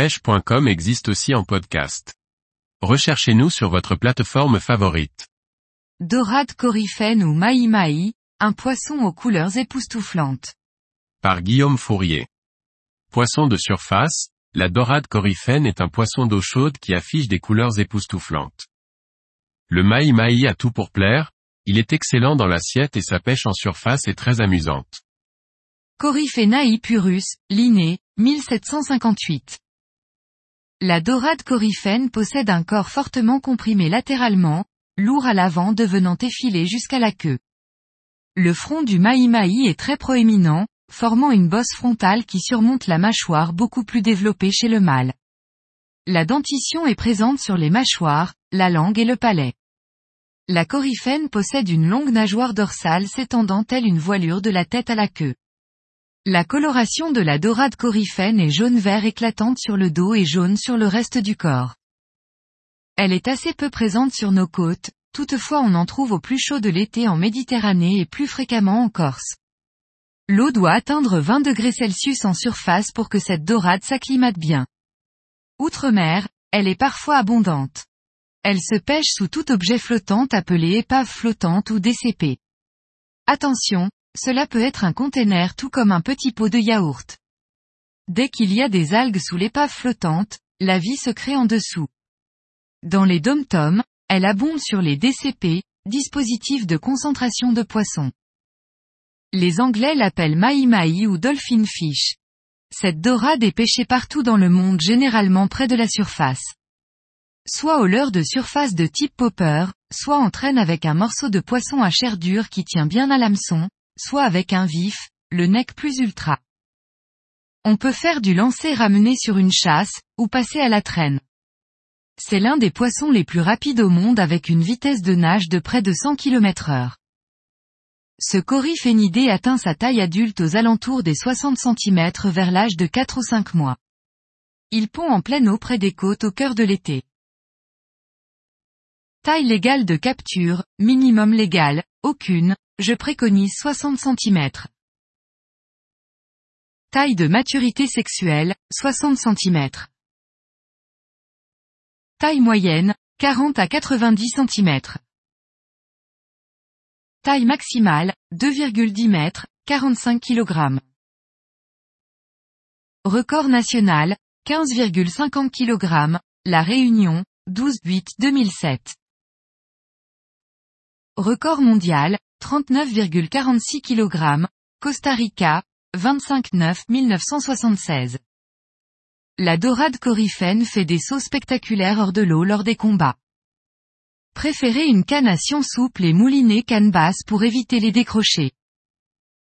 pêche.com existe aussi en podcast. Recherchez-nous sur votre plateforme favorite. Dorade coryphène ou maï-maï, un poisson aux couleurs époustouflantes. Par Guillaume Fourier. Poisson de surface, la dorade coryphène est un poisson d'eau chaude qui affiche des couleurs époustouflantes. Le maï-maï a tout pour plaire, il est excellent dans l'assiette et sa pêche en surface est très amusante. Coryphenae purus, Linné, 1758. La dorade coryphène possède un corps fortement comprimé latéralement, lourd à l'avant devenant effilé jusqu'à la queue. Le front du maï-maï est très proéminent, formant une bosse frontale qui surmonte la mâchoire beaucoup plus développée chez le mâle. La dentition est présente sur les mâchoires, la langue et le palais. La coryphène possède une longue nageoire dorsale s'étendant telle une voilure de la tête à la queue. La coloration de la dorade coryphène est jaune-vert éclatante sur le dos et jaune sur le reste du corps. Elle est assez peu présente sur nos côtes, toutefois on en trouve au plus chaud de l'été en Méditerranée et plus fréquemment en Corse. L'eau doit atteindre 20 degrés Celsius en surface pour que cette dorade s'acclimate bien. Outre-mer, elle est parfois abondante. Elle se pêche sous tout objet flottant appelé épave flottante ou DCP. Attention, cela peut être un container tout comme un petit pot de yaourt. Dès qu'il y a des algues sous l'épave flottante, la vie se crée en dessous. Dans les dom-toms, elle abonde sur les DCP, dispositifs de concentration de poissons. Les Anglais l'appellent maï-maï ou dolphin fish. Cette dorade est pêchée partout dans le monde généralement près de la surface. Soit au leurre de surface de type popper, soit en traîne avec un morceau de poisson à chair dure qui tient bien à l'hameçon, soit avec un vif, le nec plus ultra. On peut faire du lancer ramené sur une chasse, ou passer à la traîne. C'est l'un des poissons les plus rapides au monde avec une vitesse de nage de près de 100 km heure. Ce coryphénidé atteint sa taille adulte aux alentours des 60 cm vers l'âge de 4 ou 5 mois. Il pond en pleine eau près des côtes au cœur de l'été. Taille légale de capture, minimum légal, aucune, je préconise 60 cm. Taille de maturité sexuelle, 60 cm. Taille moyenne, 40 à 90 cm. Taille maximale, 2,10 m, 45 kg. Record national, 15,50 kg, La Réunion, 12-8-2007. Record mondial, 39,46 kg, Costa Rica, 25-9-1976. La dorade coryphène fait des sauts spectaculaires hors de l'eau lors des combats. Préférez une canne à sion souple et moulinée canne basse pour éviter les décrochés.